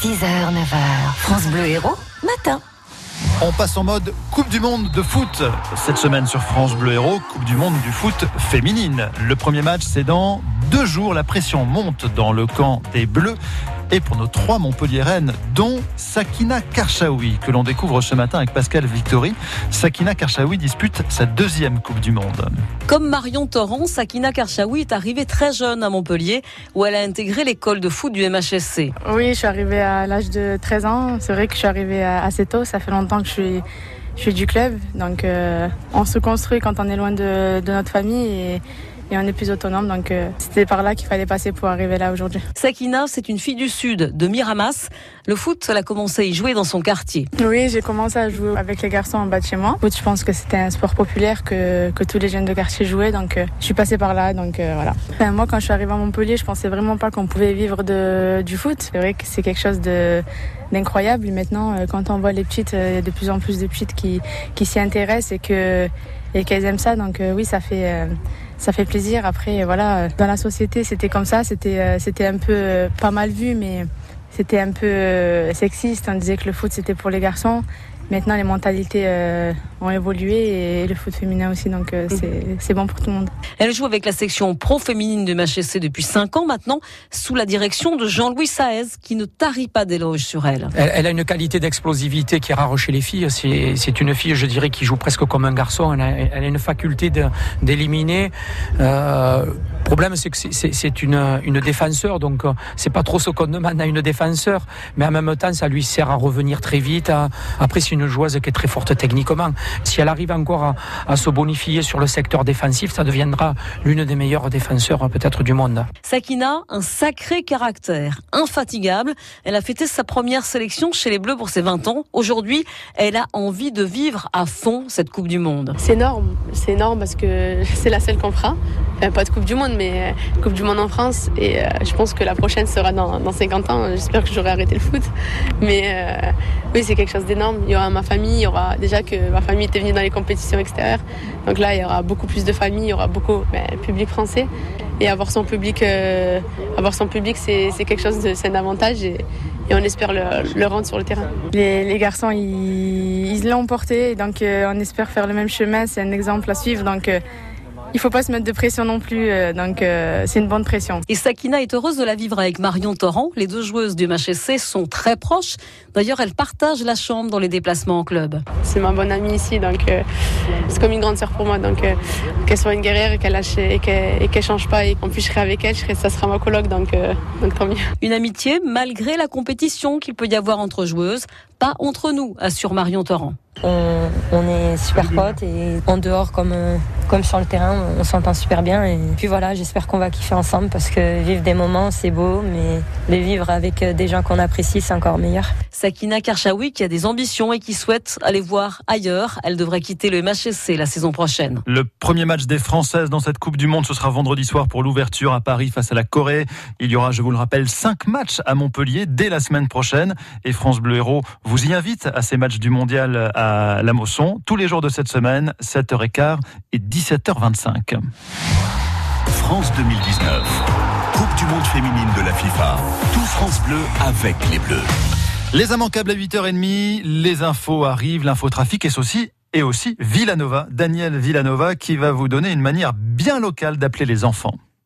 6h, 9h. France Bleu Héros, matin. On passe en mode Coupe du Monde de foot. Cette semaine sur France Bleu Héros, Coupe du Monde du foot féminine. Le premier match, c'est dans deux jours. La pression monte dans le camp des Bleus et pour nos trois Montpelliéraines, dont Sakina Karchaoui, que l'on découvre ce matin avec Pascal Victory. Sakina Karchaoui dispute sa deuxième Coupe du Monde. Comme Marion Torrent, Sakina Karchaoui est arrivée très jeune à Montpellier, où elle a intégré l'école de foot du MHSC. Oui, je suis arrivée à l'âge de 13 ans. C'est vrai que je suis arrivée assez tôt. Ça fait longtemps que je suis, je suis du club. Donc, euh, on se construit quand on est loin de, de notre famille. Et, et on est plus autonome. Donc euh, c'était par là qu'il fallait passer pour arriver là aujourd'hui. Sakina, c'est une fille du sud, de Miramas. Le foot, elle a commencé à y jouer dans son quartier. Oui, j'ai commencé à jouer avec les garçons en bas de chez moi. Foot, je pense que c'était un sport populaire que, que tous les jeunes de quartier jouaient. Donc euh, je suis passée par là. Donc euh, voilà. moi, quand je suis arrivée à Montpellier, je pensais vraiment pas qu'on pouvait vivre de, du foot. C'est vrai que c'est quelque chose de d'incroyable. Maintenant, quand on voit les petites, il y a de plus en plus de petites qui, qui s'y intéressent et que et qu'elles aiment ça. Donc oui, ça fait ça fait plaisir. Après, voilà, dans la société, c'était comme ça. C'était, euh, c'était un peu euh, pas mal vu, mais c'était un peu euh, sexiste. On disait que le foot, c'était pour les garçons. Maintenant, les mentalités euh, ont évolué et le foot féminin aussi, donc euh, c'est bon pour tout le monde. Elle joue avec la section pro féminine de MHSC depuis 5 ans maintenant, sous la direction de Jean-Louis Saez, qui ne tarit pas d'éloges sur elle. elle. a une qualité d'explosivité qui est rare chez les filles. C'est une fille, je dirais, qui joue presque comme un garçon. Elle a, elle a une faculté d'éliminer. Euh, le problème, c'est que c'est une, une défenseur, donc euh, c'est pas trop ce qu'on demande à une défenseur, mais en même temps, ça lui sert à revenir très vite. Après, c'est une joueuse qui est très forte techniquement. Si elle arrive encore à, se bonifier sur le secteur défensif, ça deviendra l'une des meilleures défenseurs peut-être du monde. Sakina, un sacré caractère, infatigable. Elle a fêté sa première sélection chez les Bleus pour ses 20 ans. Aujourd'hui, elle a envie de vivre à fond cette Coupe du Monde. C'est énorme, c'est énorme parce que c'est la seule qu'on fera. Pas de Coupe du Monde, mais euh, Coupe du Monde en France. Et euh, je pense que la prochaine sera dans, dans 50 ans. J'espère que j'aurai arrêté le foot. Mais euh, oui, c'est quelque chose d'énorme. Il y aura ma famille, il y aura déjà que ma famille était venue dans les compétitions extérieures. Donc là, il y aura beaucoup plus de familles, il y aura beaucoup ben, public français. Et avoir son public, avoir son public, c'est quelque chose de, c'est un avantage. Et, on espère le, rendre sur le terrain. Les, garçons, ils l'ont porté, donc on espère faire le même chemin. C'est un exemple à suivre. Donc il faut pas se mettre de pression non plus, euh, donc euh, c'est une bonne pression. Et Sakina est heureuse de la vivre avec Marion Torrent. Les deux joueuses du MHSC sont très proches. D'ailleurs, elles partagent la chambre dans les déplacements en club. C'est ma bonne amie ici, donc euh, c'est comme une grande sœur pour moi. Donc qu'elle soit une guerrière et qu'elle lâche et qu'elle change pas et qu'on puisse rester avec elle, ça sera ma coloc, donc, donc tant mieux. Une amitié malgré la compétition qu'il peut y avoir entre joueuses, pas entre nous, assure Marion Torrent. On, est super potes et en dehors comme, comme sur le terrain, on s'entend super bien. Et puis voilà, j'espère qu'on va kiffer ensemble parce que vivre des moments, c'est beau, mais les vivre avec des gens qu'on apprécie, c'est encore meilleur. Sakina Karchaoui qui a des ambitions et qui souhaite aller voir ailleurs. Elle devrait quitter le MHSC la saison prochaine. Le premier match des Françaises dans cette Coupe du Monde, ce sera vendredi soir pour l'ouverture à Paris face à la Corée. Il y aura, je vous le rappelle, cinq matchs à Montpellier dès la semaine prochaine. Et France Bleu Héros vous y invite à ces matchs du mondial à la Mosson tous les jours de cette semaine, 7h15 et 17h25. France 2019. Coupe du monde féminine de la FIFA. Tout France Bleu avec les Bleus. Les immanquables à 8h30, les infos arrivent, l'infotrafic est aussi et aussi Villanova, Daniel Villanova qui va vous donner une manière bien locale d'appeler les enfants.